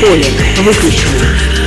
Поле выключено.